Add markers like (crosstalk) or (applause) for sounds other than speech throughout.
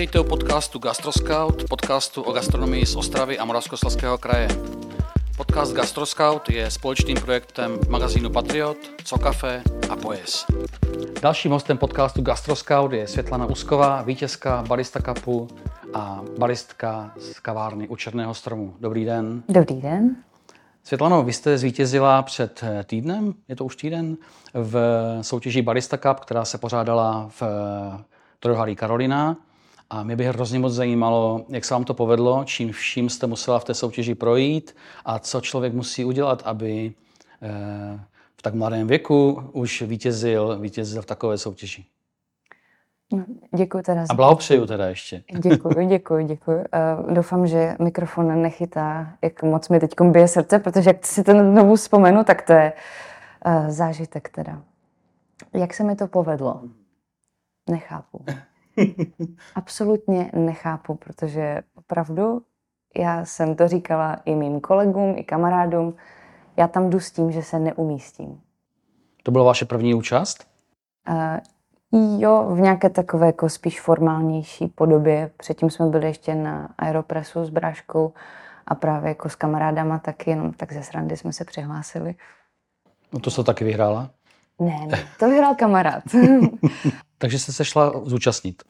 Vítejte u podcastu Gastroscout, podcastu o gastronomii z Ostravy a Moravskoslezského kraje. Podcast Gastroscout je společným projektem magazínu Patriot, Cocafe a Pojes. Dalším hostem podcastu Gastroscout je Světlana Usková, vítězka barista kapu a baristka z kavárny u Černého stromu. Dobrý den. Dobrý den. Světlano, vy jste zvítězila před týdnem, je to už týden, v soutěži Barista Cup, která se pořádala v Trojhalí Karolina. A mě by hrozně moc zajímalo, jak se vám to povedlo, čím vším jste musela v té soutěži projít a co člověk musí udělat, aby eh, v tak mladém věku už vítězil, vítězil v takové soutěži. Děkuji teda. A blahopřeju teda ještě. Děkuji, děkuji, děkuji. Uh, doufám, že mikrofon nechytá, jak moc mi teď bije srdce, protože jak si to znovu vzpomenu, tak to je uh, zážitek teda. Jak se mi to povedlo? Nechápu. (laughs) Absolutně nechápu, protože opravdu já jsem to říkala i mým kolegům, i kamarádům, já tam jdu s tím, že se neumístím. To byla vaše první účast? Uh, jo, v nějaké takové jako spíš formálnější podobě. Předtím jsme byli ještě na Aeropressu s Bráškou a právě jako s kamarádama taky, jenom tak ze srandy jsme se přihlásili. No to se taky vyhrála? Ne, ne, to vyhrál kamarád. (laughs) Takže jste se šla zúčastnit?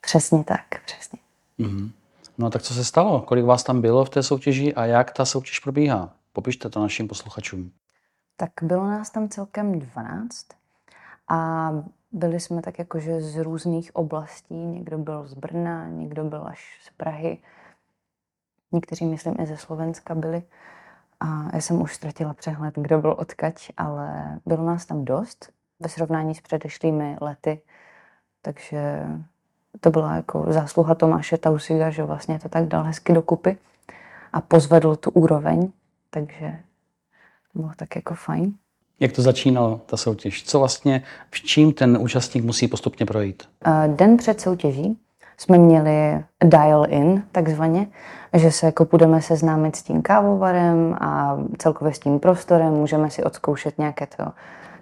Přesně tak, přesně. Mm-hmm. No tak co se stalo? Kolik vás tam bylo v té soutěži a jak ta soutěž probíhá? Popište to našim posluchačům. Tak bylo nás tam celkem 12 a byli jsme tak jakože z různých oblastí. Někdo byl z Brna, někdo byl až z Prahy. Někteří, myslím, i ze Slovenska byli. A já jsem už ztratila přehled, kdo byl odkaď, ale bylo nás tam dost ve srovnání s předešlými lety. Takže to byla jako zásluha Tomáše Tausiga, že vlastně to tak dal hezky dokupy a pozvedl tu úroveň, takže to bylo tak jako fajn. Jak to začínalo, ta soutěž? Co vlastně, v čím ten účastník musí postupně projít? Den před soutěží jsme měli dial-in, takzvaně, že se jako budeme seznámit s tím kávovarem a celkově s tím prostorem, můžeme si odzkoušet nějaké to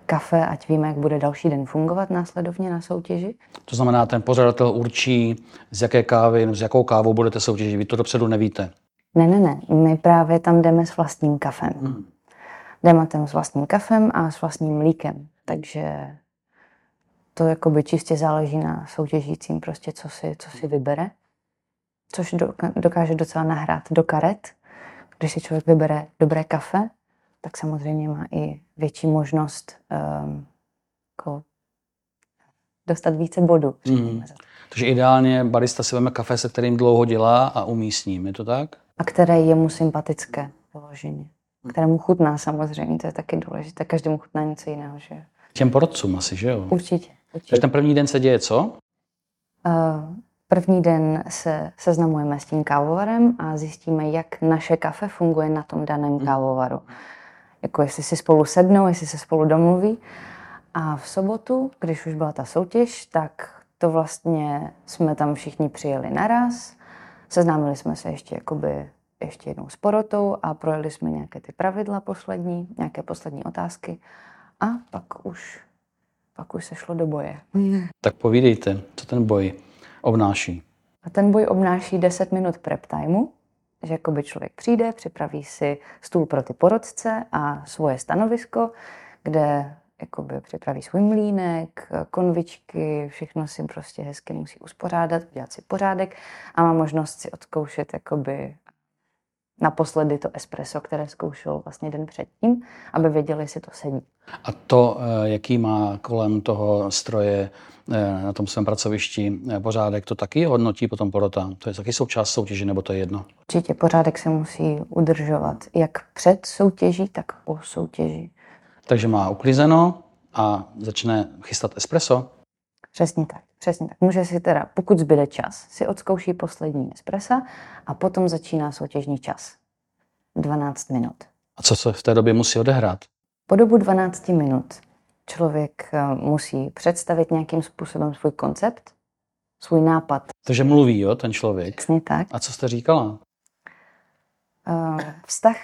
kafe, ať víme, jak bude další den fungovat následovně na soutěži. To znamená, ten pořadatel určí, z jaké kávy, s jakou kávou budete soutěžit. Vy to dopředu nevíte. Ne, ne, ne. My právě tam jdeme s vlastním kafem. Hmm. Jdeme tam s vlastním kafem a s vlastním mlíkem. Takže to jakoby čistě záleží na soutěžícím, prostě co si, co si vybere. Což dokáže docela nahrát do karet. Když si člověk vybere dobré kafe, tak samozřejmě má i větší možnost um, jako dostat více bodů. Mm. Takže ideálně barista si veme kafe, se kterým dlouho dělá a umí s ním, je to tak? A které je mu sympatické vyloženě. Které mu chutná samozřejmě, to je taky důležité. Každému chutná něco jiného, že Těm porodcům asi, že jo? Určitě. Určitě. Takže ten první den se děje co? Uh, první den se seznamujeme s tím kávovarem a zjistíme, jak naše kafe funguje na tom daném mm. kávovaru. Jako jestli si spolu sednou, jestli se spolu domluví. A v sobotu, když už byla ta soutěž, tak to vlastně jsme tam všichni přijeli naraz. Seznámili jsme se ještě jakoby ještě jednou s porotou a projeli jsme nějaké ty pravidla poslední, nějaké poslední otázky a pak už, pak už se šlo do boje. Tak povídejte, co ten boj obnáší. A ten boj obnáší 10 minut prep timeu, že jakoby člověk přijde, připraví si stůl pro ty porodce a svoje stanovisko, kde jakoby připraví svůj mlínek, konvičky, všechno si prostě hezky musí uspořádat, udělat si pořádek a má možnost si odkoušet jakoby naposledy to espresso, které zkoušel vlastně den předtím, aby věděli, jestli to sedí. A to, eh, jaký má kolem toho stroje eh, na tom svém pracovišti eh, pořádek, to taky hodnotí potom porota? To je taky součást soutěže, nebo to je jedno? Určitě pořádek se musí udržovat jak před soutěží, tak po soutěži. Takže má uklizeno a začne chystat espresso? Přesně tak. Přesně tak. Může si teda, pokud zbyde čas, si odzkouší poslední espressa a potom začíná soutěžní čas. 12 minut. A co se v té době musí odehrát? Po dobu 12 minut člověk eh, musí představit nějakým způsobem svůj koncept, svůj nápad. Takže mluví, jo, ten člověk. Přesně tak. A co jste říkala? Uh, vztah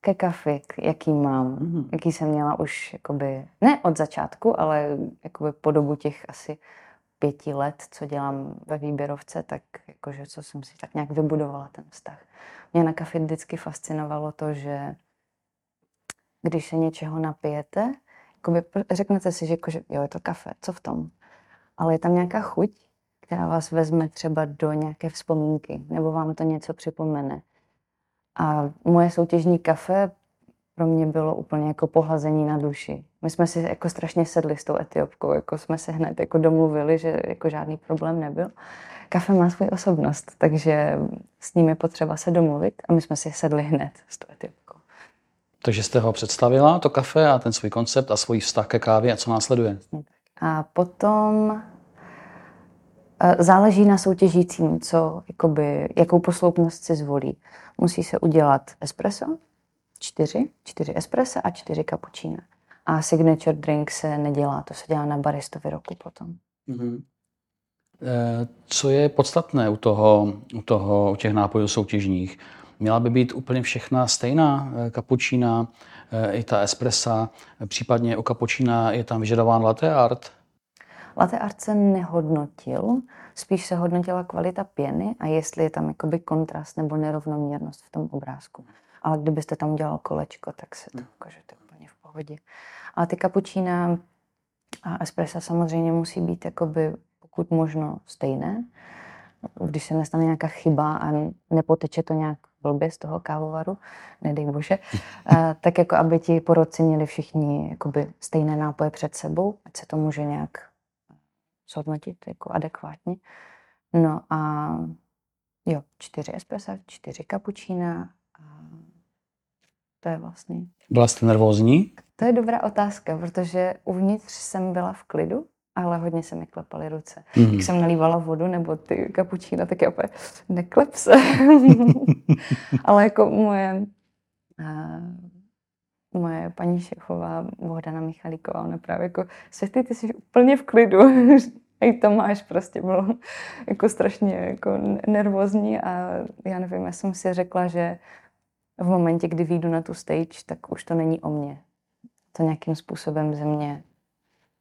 ke kafi, jaký mám, mm-hmm. jaký jsem měla už jakoby, ne od začátku, ale jakoby po dobu těch asi pěti let, co dělám ve výběrovce, tak jakože co jsem si tak nějak vybudovala ten vztah. Mě na kafe vždycky fascinovalo to, že když se něčeho napijete, jakoby řeknete si, že jakože, jo, je to kafe, co v tom? Ale je tam nějaká chuť, která vás vezme třeba do nějaké vzpomínky, nebo vám to něco připomene. A moje soutěžní kafe pro mě bylo úplně jako pohlazení na duši. My jsme si jako strašně sedli s tou etiopkou, jako jsme se hned jako domluvili, že jako žádný problém nebyl. Kafe má svou osobnost, takže s ním je potřeba se domluvit a my jsme si sedli hned s tou etiopkou. Takže jste ho představila, to kafe a ten svůj koncept a svůj vztah ke kávě a co následuje? A potom eh, záleží na soutěžícím, co, jakoby, jakou posloupnost si zvolí. Musí se udělat espresso, čtyři, čtyři espressa a čtyři cappuccino. A signature drink se nedělá, to se dělá na baristovi roku potom. Mm-hmm. Co je podstatné u toho, u toho, u těch nápojů soutěžních? Měla by být úplně všechna stejná kapučína, eh, eh, i ta espressa, případně u kapučína je tam vyžadován latte art? Latte art se nehodnotil, spíš se hodnotila kvalita pěny a jestli je tam jakoby kontrast nebo nerovnoměrnost v tom obrázku. Ale kdybyste tam udělal kolečko, tak se to ukážete úplně v pohodě. A ty kapučína a espressa samozřejmě musí být jakoby pokud možno stejné. Když se nestane nějaká chyba a nepoteče to nějak blbě z toho kávovaru, nedej bože, (laughs) tak jako aby ti porodci měli všichni jakoby stejné nápoje před sebou, ať se to může nějak zhodnotit jako adekvátně. No a jo, čtyři espressa, čtyři kapučína to je vlastně. Byla jste nervózní? To je dobrá otázka, protože uvnitř jsem byla v klidu, ale hodně se mi klepaly ruce. Mm. Když jsem nalívala vodu nebo ty kapučína, tak já opět neklep se. (laughs) ale jako moje, uh, moje paní šéfová Bohdana Michalíková, ona právě jako, Světy, ty jsi úplně v klidu. (laughs) I Tomáš prostě byl jako strašně jako nervózní a já nevím, já jsem si řekla, že v momentě, kdy vyjdu na tu stage, tak už to není o mně. To nějakým způsobem ze mě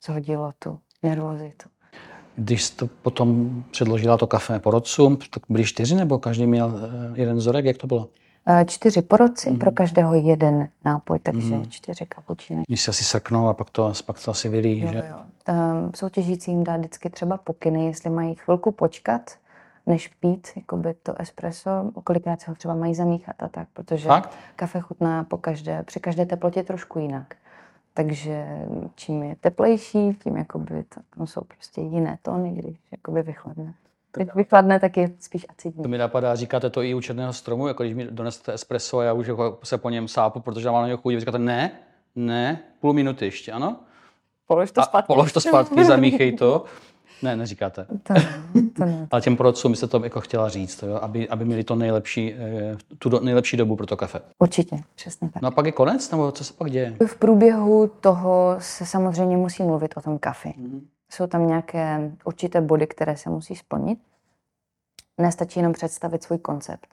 zhodilo tu nervozitu. Když jste potom předložila to kafe porodcům, tak byli čtyři nebo každý měl eh, jeden vzorek? Jak to bylo? Eh, čtyři porodci, mm-hmm. pro každého jeden nápoj, takže mm-hmm. čtyři kapučiny. Když se asi srknou a pak to, pak to asi vylí, jo, že? Jo. Um, soutěžícím dá vždycky třeba pokyny, jestli mají chvilku počkat, než pít jakoby to espresso, kolikrát se ho třeba mají zamíchat a tak, protože Fakt? kafe chutná po každé, při každé teplotě trošku jinak. Takže čím je teplejší, tím jakoby to, tam jsou prostě jiné tóny, když jakoby vychladne. Když vychladne, tak je spíš acidní. To mi napadá, říkáte to i u černého stromu, jako když mi donesete espresso a já už jako se po něm sápu, protože mám na něj chuť. Říkáte ne, ne, půl minuty ještě, ano? Polož to zpátky. A polož to zpátky, zamíchej to. (laughs) Ne, neříkáte. To to ne. (laughs) Ale těm porodcům byste to jako chtěla říct, to jo? Aby, aby měli to nejlepší, eh, tu do, nejlepší dobu pro to kafe. Určitě, přesně tak. No a pak je konec, nebo co se pak děje? V průběhu toho se samozřejmě musí mluvit o tom kafe. Mm-hmm. Jsou tam nějaké určité body, které se musí splnit. Nestačí jenom představit svůj koncept.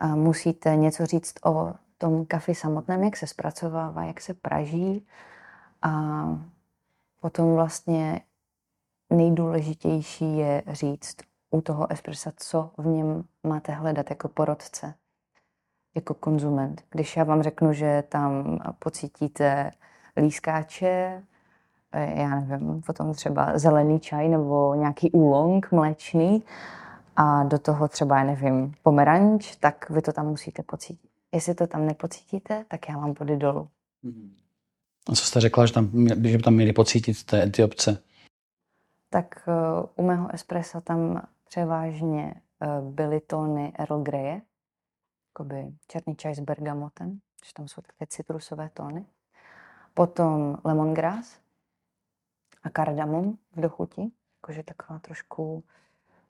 A musíte něco říct o tom kafe samotném, jak se zpracovává, jak se praží a potom vlastně nejdůležitější je říct u toho espressa, co v něm máte hledat jako porodce, jako konzument. Když já vám řeknu, že tam pocítíte lískáče, já nevím, potom třeba zelený čaj nebo nějaký úlong mléčný a do toho třeba, já nevím, pomeranč, tak vy to tam musíte pocítit. Jestli to tam nepocítíte, tak já vám body dolů. A co jste řekla, že, tam, že by tam měli pocítit té etiopce? Tak eh, u mého espressa tam převážně eh, byly tóny Earl Grey, jakoby černý čaj s bergamotem, že tam jsou takové citrusové tóny. Potom lemongrass a kardamom v dochuti, jakože taková trošku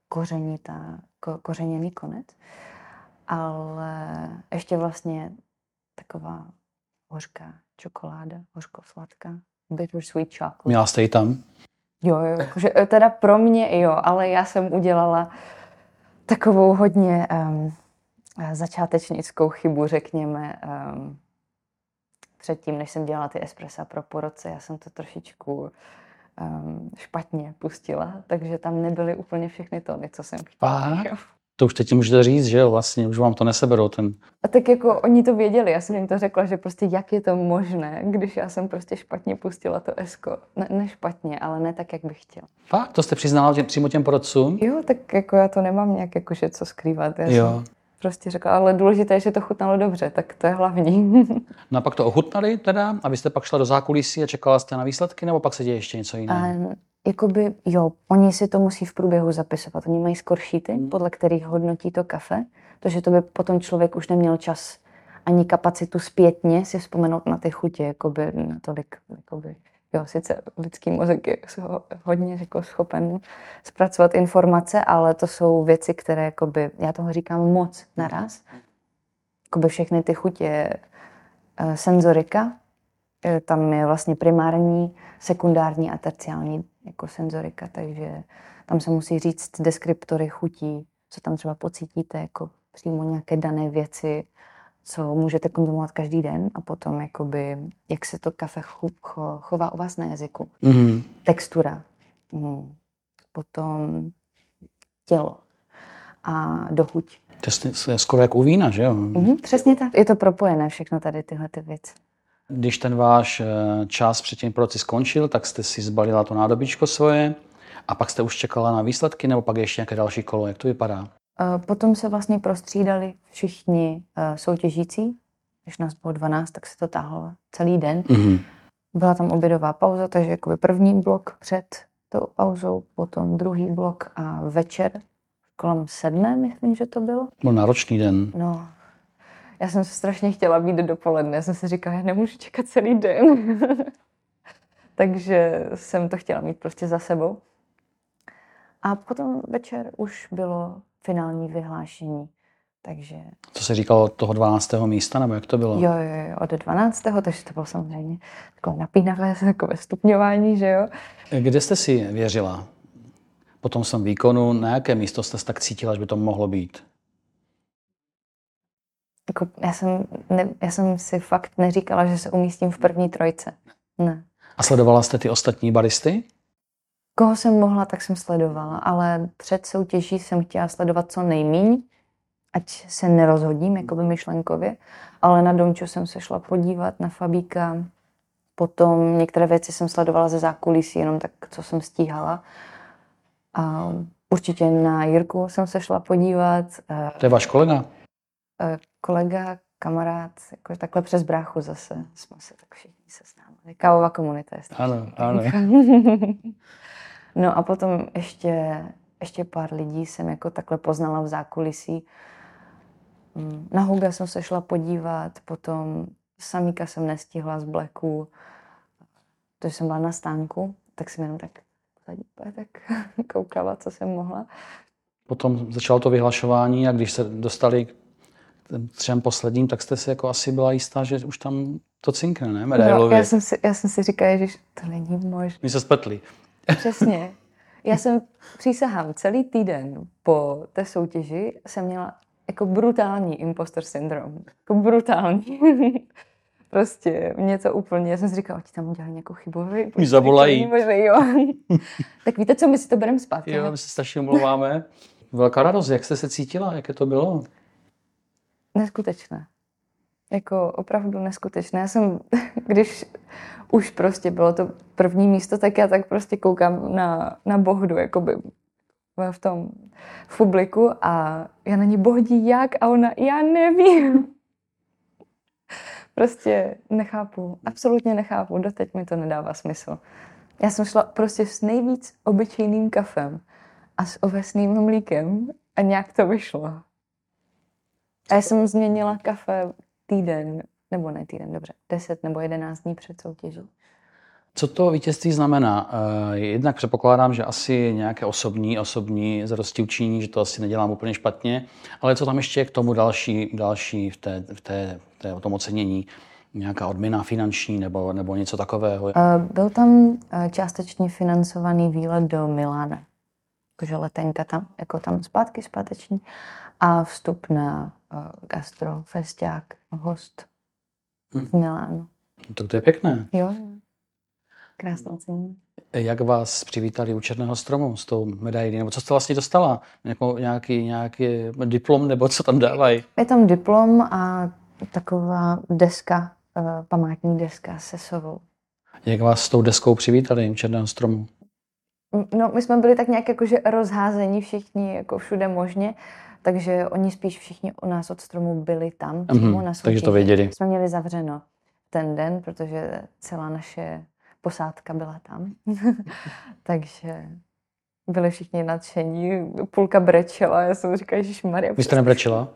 kořenitá, ko, kořeněný konec. Ale ještě vlastně taková hořká čokoláda, hořko-sladká, bittersweet chocolate. Měla jste ji tam? Jo, jo, jakože e, teda pro mě jo, ale já jsem udělala takovou hodně um, začátečnickou chybu, řekněme, um, předtím, než jsem dělala ty espressa pro porodce, já jsem to trošičku um, špatně pustila, takže tam nebyly úplně všechny tóny, co jsem chtěla. Fakt? To už teď můžete říct, že jo, vlastně, už vám to neseberou ten... A tak jako oni to věděli, já jsem jim to řekla, že prostě jak je to možné, když já jsem prostě špatně pustila to esko. Ne, ne špatně, ale ne tak, jak bych chtěla. Fakt? To jste přiznala těm, přímo těm porodcům? Jo, tak jako já to nemám nějak jakože co skrývat. Já Jo. jsem prostě řekla, ale důležité je, že to chutnalo dobře, tak to je hlavní. (laughs) No a pak to ochutnali teda, abyste pak šla do zákulisí a čekala jste na výsledky, nebo pak se děje ještě něco jiného? A jakoby, jo, oni si to musí v průběhu zapisovat. Oni mají skoršíty, Hmm. podle kterých hodnotí to kafe, protože to by potom člověk už neměl čas ani kapacitu zpětně si vzpomenout na ty chutě, jakoby natolik, jakoby, jo, sice lidský mozek je ho- hodně jako schopen zpracovat informace, ale to jsou věci, které, jakoby, já toho říkám moc naraz, jakoby všechny ty chutě, eh, senzorika, Eh, tam je vlastně primární, sekundární a terciální jako senzorika, takže tam se musí říct deskriptory chutí, co tam třeba pocítíte, jako přímo nějaké dané věci, co můžete konzumovat každý den a potom jakoby, jak se to kafe cho, cho, chová u vás na jazyku. Mhm. Textura, mm. potom tělo a dochuť. To je- skoro jak u vína, že jo? Mhm, přesně tak. Je to propojené všechno tady tyhle ty věci. Když ten váš eh, čas před tím proci skončil, tak jste si zbalila to nádobičko svoje a pak jste už čekala na výsledky, nebo pak ještě nějaké další kolo, jak to vypadá? Eh, Potom se vlastně prostřídali všichni eh, soutěžící. Když nás bylo 12, tak se to táhlo celý den. Mhm. Byla tam obědová pauza, takže jakoby první blok před tou pauzou, potom druhý blok a večer kolem sedmé, myslím, že to bylo. Byl náročný den. No, já jsem strašně chtěla být dopoledne. Já jsem si říkala, já nemůžu čekat celý den. (laughs) Takže jsem to chtěla mít prostě za sebou. A potom večer už bylo finální vyhlášení. Takže Co se říkalo od toho 12. místa, nebo jak to bylo? jo, jo, jo, od 12. takže to bylo samozřejmě takové napínavé (laughs) takové stupňování, že jo. Kde jste si věřila? Po tom svém výkonu, na jaké místo jste se tak cítila, že by to mohlo být? Jako, já, jsem, ne, já jsem si fakt neříkala, že se umístím v první trojce. Ne. A sledovala jste ty ostatní baristy? Koho jsem mohla, tak jsem sledovala, ale před soutěží jsem chtěla sledovat co nejmíň, ať se nerozhodím jakoby myšlenkově, ale na Domčo jsem se šla podívat, na Fabíka, potom některé věci jsem sledovala ze zákulisí, jenom tak, co jsem stíhala. A určitě na Jirku jsem se šla podívat, eh, To je váš kolega? Eh, kolega, kamarád, jako takhle přes bráchu zase jsme se tak všichni seznámili. Kávová komunita je Ano, ano. (laughs) No a potom ještě, ještě pár lidí jsem jako takhle poznala v zákulisí. Mm, Na Huga jsem se šla podívat, potom Samíka jsem nestihla z Blacku, protože jsem byla na stánku, tak jsem jenom tak tak (laughs) koukala, co jsem mohla. Potom začalo to vyhlašování a když se dostali třem posledním, tak jste si jako asi byla jistá, že už tam to cinkne, ne? No, já, jsem si, já jsem si říkala, že to není možné. My se spletli. (laughs) Přesně. Já jsem, přísahám, celý týden po té soutěži jsem měla jako brutální impostor syndrom. Jako brutální. (laughs) prostě mě to úplně, já jsem si říkala, ti tam udělali nějakou chybu. vy, prostě zavolají. možné, jo. (laughs) tak víte co, my si to bereme zpátky. Jo, my se strašně omlouváme. Velká radost, jak jste se cítila, jaké to bylo? Neskutečné. Jako opravdu neskutečné. Já jsem, (laughs) když už prostě bylo to první místo, tak já tak prostě koukám na, na Bohdu, jakoby v tom v publiku a já na ní bohdí jak a ona, já nevím. (laughs) Prostě nechápu, absolutně nechápu, doteď mi to nedává smysl. Já jsem šla prostě s nejvíc obyčejným kafem a s ovesným mlíkem a nějak to vyšlo. A já jsem změnila kafe týden, nebo ne týden, dobře, 10 nebo 11 dní před soutěží. Co to vítězství znamená? Eh, Jednak předpokládám, že asi nějaké osobní, osobní zadosti učiní, že to asi nedělám úplně špatně, ale co tam ještě je k tomu další, další v, té, v, té, v té, v tom ocenění? Nějaká odměna finanční nebo, nebo něco takového? Eh, Byl tam eh, částečně financovaný výlet do Milána. Jakože letenka tam, jako tam zpátky zpáteční. A vstup na uh, gastro, festiák, host v Milánu. Tak to je pěkné. Jo, Krásná cení. Jak vás přivítali u Černého stromu s tou medailí? Nebo co jste vlastně dostala? Jako nějaký, nějaký diplom nebo co tam dávají? Je tam diplom a taková deska, uh, památní deska se sovou. Jak vás s tou deskou přivítali u Černého stromu? No, my jsme byli tak nějak jakože rozházení všichni, jako všude možně, takže oni spíš všichni u nás od stromu byli tam, přímo na Takže to věděli. Jsme měli zavřeno ten den, protože celá naše posádka byla tam. (laughs) takže byli všichni nadšení, půlka brečela, já jsem říkala, že Maria. Vy jste nebrečela?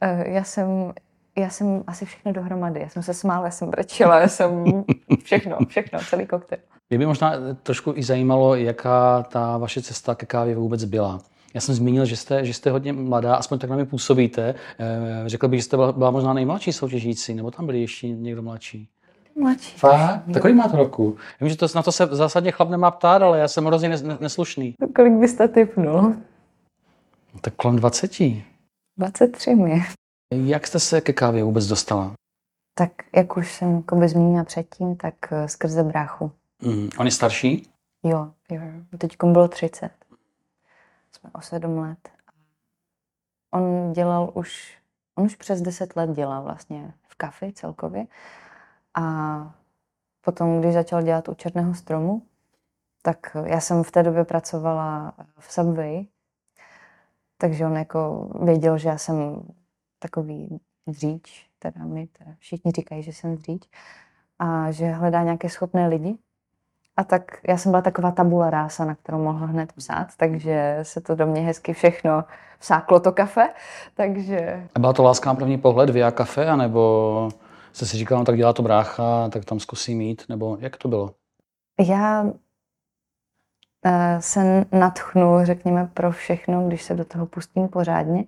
Eh, já jsem, já jsem asi všechno dohromady. Já jsem se smála, já jsem brečela, já jsem všechno, všechno, celý koktejl. Mě by možná trošku i zajímalo, jaká ta vaše cesta ke kávě vůbec byla. Já jsem zmínil, že jste, že jste hodně mladá, aspoň tak na mě působíte. Eh, řekl bych, že jste byla, byla možná nejmladší soutěžící, nebo tam byli ještě někdo mladší? Mladší. Fakt? Takový máte roku? Vím, že to, na to se zásadně chlap nemá ptát, ale já jsem hrozně neslušný. Kolik byste typnul? No, tak kolem 20. 23 mi. Jak jste se ke kávě vůbec dostala? Tak jak už jsem by zmínila předtím, tak eh, skrze bráchu. Mm. On je starší? Jo, jo. Teď bylo 30. Jsme o 7 let. On dělal už, on už přes 10 let dělal vlastně v kafi celkově. A potom, když začal dělat u Černého stromu, tak já jsem v té době pracovala v Subway, takže on jako věděl, že já jsem takový dříč, teda my teda všichni říkají, že jsem dříč, a že hledá nějaké schopné lidi. A tak já jsem byla taková tabula rása, na kterou mohl hned psát, takže se to do mě hezky všechno vsáklo to kafe, takže... A byla to láska na první pohled via kafe, anebo jste si říkala, no tak dělá to brácha, tak tam zkusím mít, nebo jak to bylo? Já uh, se natchnu, řekněme, pro všechno, když se do toho pustím pořádně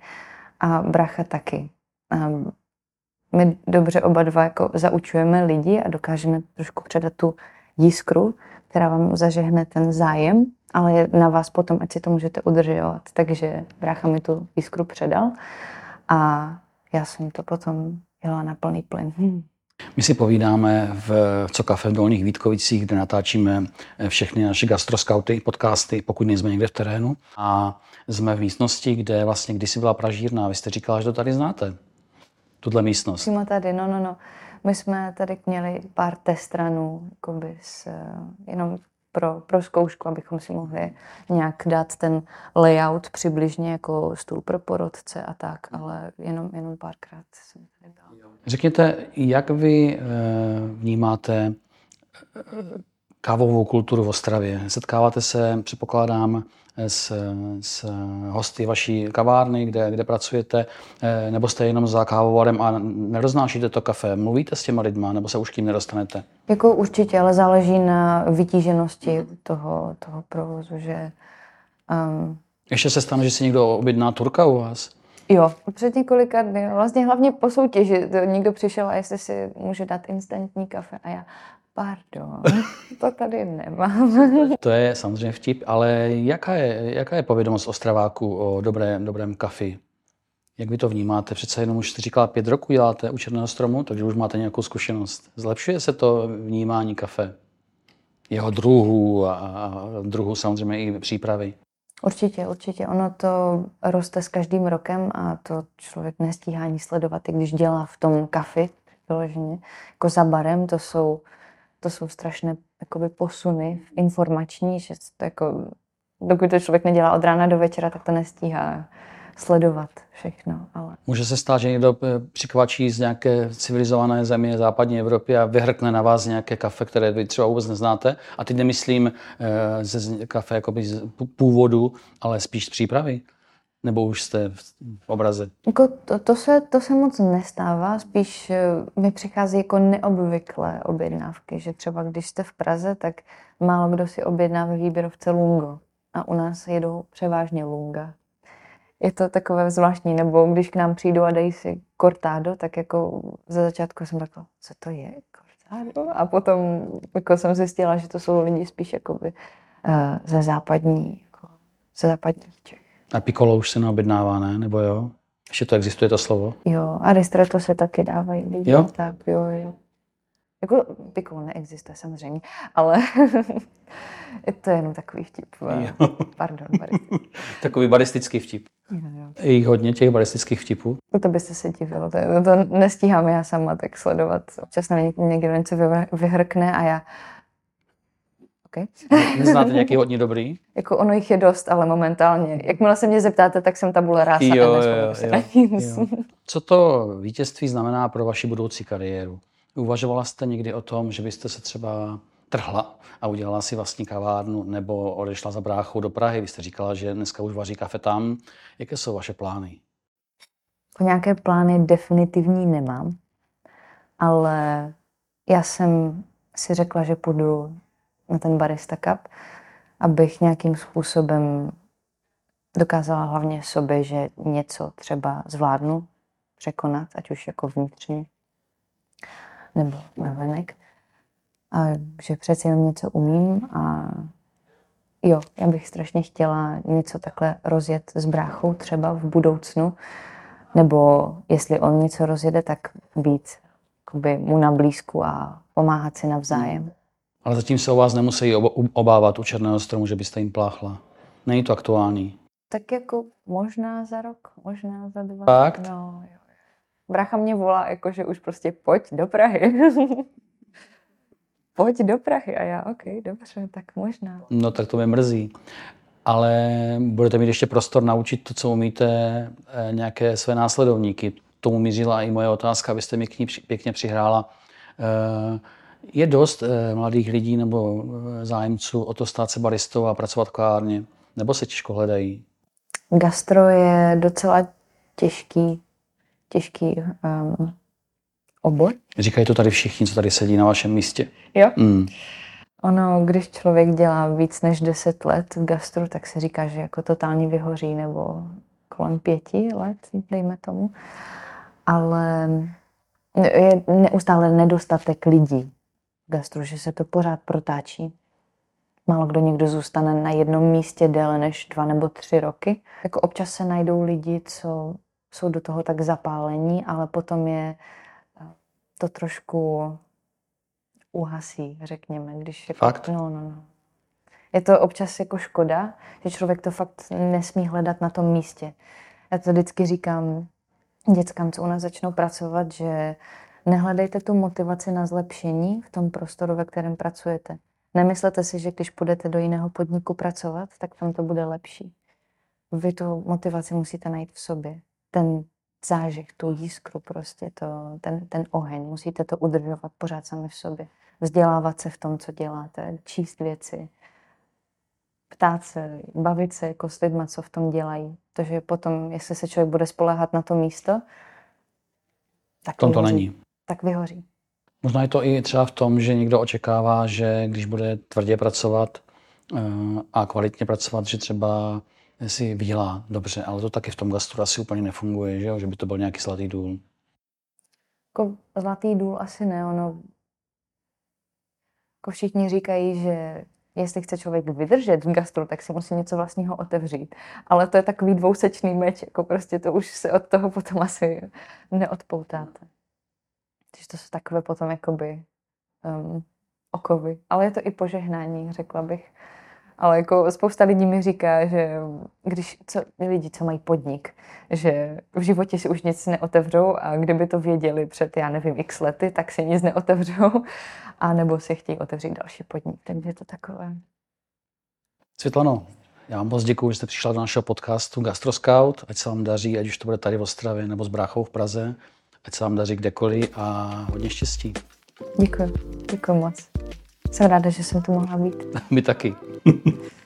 a brácha taky. My dobře oba dva jako zaučujeme lidi a dokážeme trošku předat tu jiskru, která vám zažehne ten zájem, ale je na vás potom, ať si to můžete udržovat. Takže brácha mi tu jiskru předal a já jsem to potom jela na plný plyn. Hmm. My si povídáme v Co kafe v Dolních Vítkovicích, kde natáčíme všechny naše gastroskauty, podcasty, pokud nejsme někde v terénu. A jsme v místnosti, kde vlastně kdysi byla pražírna. Vy jste říkala, že to tady znáte, tuhle místnost. Přímo tady, no, no, no. My jsme tady měli pár testranů, jakoby s, jenom pro, pro zkoušku, abychom si mohli nějak dát ten layout přibližně jako stůl pro porodce a tak, ale jenom, jenom párkrát jsem tady byla. Řekněte, jak vy eh, vnímáte eh, kávovou kulturu v Ostravě? Setkáváte se, předpokládám, s, s hosty vaší kavárny, kde, kde pracujete, eh, nebo jste jenom za kávovarem a neroznášíte to kafe? Mluvíte s těma lidma, nebo se už k tím nedostanete? Jako určitě, ale záleží na vytíženosti toho, toho provozu, že... Um, Ještě se stane, že si někdo objedná turka u vás? Jo, před několika dny, vlastně hlavně po soutěži, někdo přišel a jestli si může dát instantní kafe a já, Pardon, to tady nemám. (laughs) To je samozřejmě vtip, ale jaká je, jaká je povědomost Ostraváku o dobré, dobrém kafi? Jak vy to vnímáte? Přece jenom už jste říkala, pět roků děláte u Černého stromu, takže už máte nějakou zkušenost. Zlepšuje se to vnímání kafe? Jeho druhů a, a druhů samozřejmě i přípravy? Určitě, určitě. Ono to roste s každým rokem a to člověk nestíhá ani sledovat, i když dělá v tom kafi, vyloženě. Jako za barem, to jsou to jsou strašné jakoby, posuny informační, že to jako, dokud to člověk nedělá od rána do večera, tak to nestíhá sledovat všechno. Ale... Může se stát, že někdo eh, přikvačí z nějaké civilizované země západní Evropy a vyhrkne na vás nějaké kafe, které vy třeba vůbec neznáte. A teď nemyslím eh, ze kafe jakoby z původu, ale spíš z přípravy. Nebo už jste v obraze? Jako to, to, se, to se moc nestává, spíš eh, mi přichází jako neobvyklé objednávky, že třeba když jste v Praze, tak málo kdo si objedná ve výběrovce Lungo a u nás jedou převážně Lunga. Je to takové zvláštní, nebo když k nám přijdou a dají si cortado, tak jako ze začátku jsem taková, co to je cortado? A potom jako jsem zjistila, že to jsou lidi spíš jakoby uh, ze západní, jako, ze západních Čech. A pikolo už se neobjednává, ne? Nebo jo? Ještě to existuje to slovo? Jo, a ristretto se taky dávají lidi. Jo? Tak, jo, jo. Jako pikul neexistuje samozřejmě, ale (laughs) to je jenom takový vtip. Jo. Pardon, (laughs) baristický. Takový baristický vtip. Jo, jo. Je jich hodně těch baristických vtipů. To byste se divilo, to, to nestíhám já sama tak sledovat. Občas na mě někdo něco vyhrkne a já... Okay. Neznáte nějaký hodně dobrý? (laughs) jako ono jich je dost, ale momentálně. Jakmile se mě zeptáte, tak jsem tabule rása. Jo, a jo, jo, jo. Co to vítězství znamená pro vaši budoucí kariéru? Uvažovala jste někdy o tom, že byste se třeba trhla a udělala si vlastní kavárnu nebo odešla za bráchou do Prahy? Vy jste říkala, že dneska už vaří kafe tam. Jaké jsou vaše plány? Jako nějaké plány definitivní nemám, ale já jsem si řekla, že půjdu na ten Barista Cup, abych nějakým způsobem dokázala hlavně sobě, že něco třeba zvládnu překonat, ať už jako vnitřně nebo navenek. A že přeci jenom něco umím a jo, já bych strašně chtěla něco takhle rozjet s bráchou třeba v budoucnu, nebo jestli on něco rozjede, tak být mu na blízku a pomáhat si navzájem. Ale zatím se o vás nemusí obávat u Černého stromu, že byste jim pláchla. Není to aktuální. Tak jako možná za rok, možná za dva. Fakt? No, jo. Bracha mě volá, jako, že už prostě pojď do Prahy. (laughs) pojď do Prahy. A já, OK, dobře, tak možná. No tak to mě mrzí. Ale budete mít ještě prostor naučit to, co umíte, eh, nějaké své následovníky. Tomu mířila i moje otázka, abyste mi k ní pěkně přihrála. Je dost eh, mladých lidí nebo eh, zájemců o to stát se baristou a pracovat v kavárně? Nebo se těžko hledají? Gastro je docela těžký, těžký um, obor. Říkají to tady všichni, co tady sedí na vašem místě. Jo. Mm. Ono, když člověk dělá víc než 10 let v gastru, tak se říká, že jako totálně vyhoří, nebo kolem pěti let, dejme tomu. Ale je neustále nedostatek lidí v gastru, že se to pořád protáčí. Málo kdo někdo zůstane na jednom místě déle než dva nebo tři roky. Jako občas se najdou lidi, co jsou do toho tak zapálení, ale potom je eh, to trošku uhasí, řekněme. Když Fakt? No, no, no. Je to občas jako škoda, že člověk to fakt nesmí hledat na tom místě. Já to vždycky říkám dětskám, co u nás začnou pracovat, že nehledejte tu motivaci na zlepšení v tom prostoru, ve kterém pracujete. Nemyslete si, že když půjdete do jiného podniku pracovat, tak tam to bude lepší. Vy tu motivaci musíte najít v sobě. Ten zážeh, tu jiskru prostě, to, ten, ten oheň, musíte to udržovat pořád sami v sobě. Vzdělávat se v tom, co děláte, číst věci, ptát se, bavit se jako s lidma, co v tom dělají. Takže potom, jestli se člověk bude spolehat na to místo, tak V tom to není. Tak vyhoří. Možná je to i třeba v tom, že někdo očekává, že když bude tvrdě pracovat eh, a kvalitně pracovat, že třeba si vydělá dobře, ale to taky v tom gastru asi úplně nefunguje, že, jo? že by to byl nějaký zlatý důl. Jako zlatý důl asi ne, ono... Jako všichni říkají, že jestli chce člověk vydržet v gastru, tak si musí něco vlastního otevřít. Ale to je takový dvousečný meč, jako prostě to už se od toho potom asi neodpoutáte. Takže to jsou takové potom jakoby um, okovy. Ale je to i požehnání, řekla bych. Ale jako spousta lidí mi říká, že když co, lidi, co mají podnik, že v životě si už nic neotevřou a kdyby to věděli před, já nevím, x lety, tak si nic neotevřou (laughs) a nebo si chtějí otevřít další podnik. Takže je to takové. Světlano, já vám moc děkuji, že jste přišla do našeho podcastu Gastro Scout. Ať se vám daří, ať už to bude tady v Ostravě nebo s bráchou v Praze. Ať se vám daří kdekoliv a hodně štěstí. Děkuji, děkuji moc. Jsem ráda, že jsem tu mohla být. (laughs) My taky. (laughs)